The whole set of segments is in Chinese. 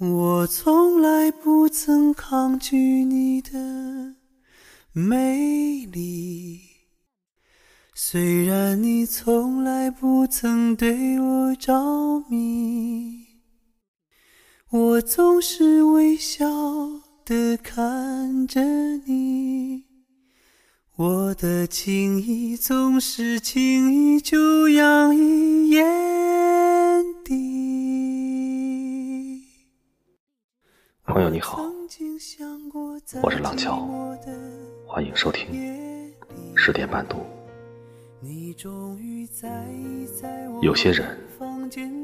我从来不曾抗拒你的美丽，虽然你从来不曾对我着迷，我总是微笑的看着你，我的情意总是轻易就洋溢朋友你好，我是廊桥，欢迎收听十点半读。有些人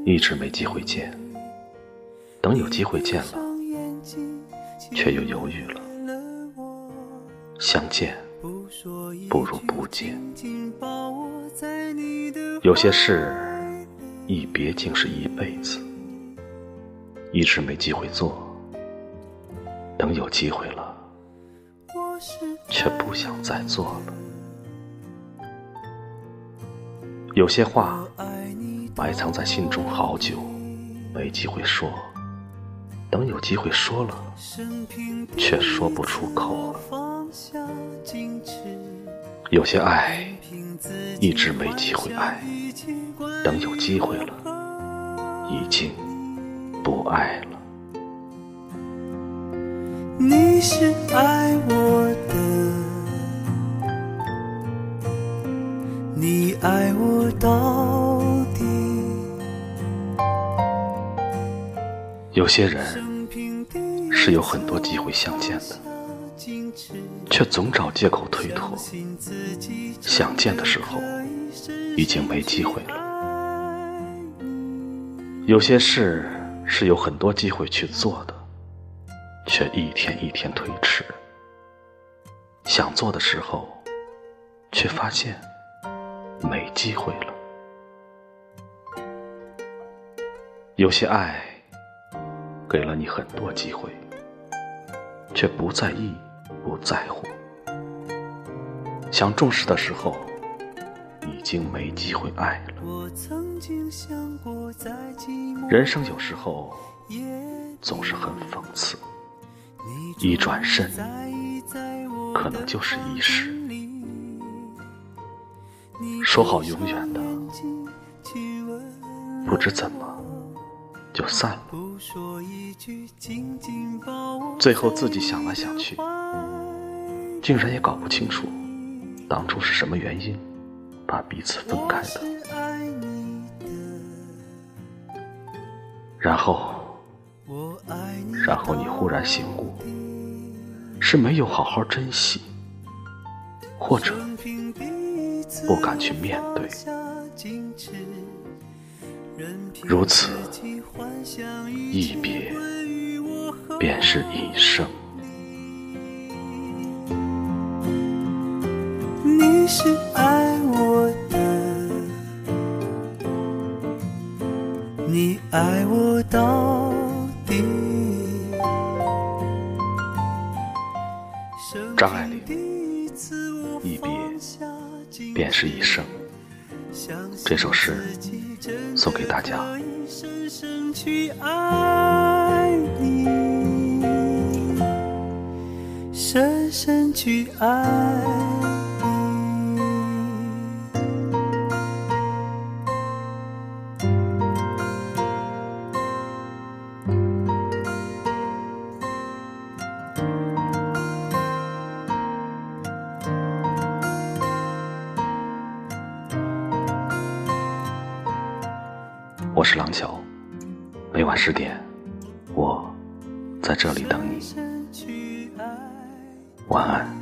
一直没机会见，等有机会见了，却又犹豫了。相见不如不见。有些事一别竟是一辈子，一直没机会做。等有机会了，却不想再做了。有些话埋藏在心中好久，没机会说；等有机会说了，却说不出口了。有些爱一直没机会爱，等有机会了，已经不爱了。是爱我的，你爱我到底。有些人是有很多机会相见的，却总找借口推脱。想见的时候，已经没机会了。有些事是有很多机会去做的。却一天一天推迟，想做的时候，却发现没机会了。有些爱给了你很多机会，却不在意、不在乎。想重视的时候，已经没机会爱了。人生有时候总是很讽刺。一转身，可能就是一世。说好永远的，不知怎么就散了。最后自己想来想去，竟然也搞不清楚，当初是什么原因把彼此分开的。然后，然后你忽然醒悟。是没有好好珍惜，或者不敢去面对，如此一别便是一生。你是爱我的，你爱我到底。张爱玲，一别便是一生。这首诗送给大家。深深去爱。我是廊桥，每晚十点，我在这里等你。晚安。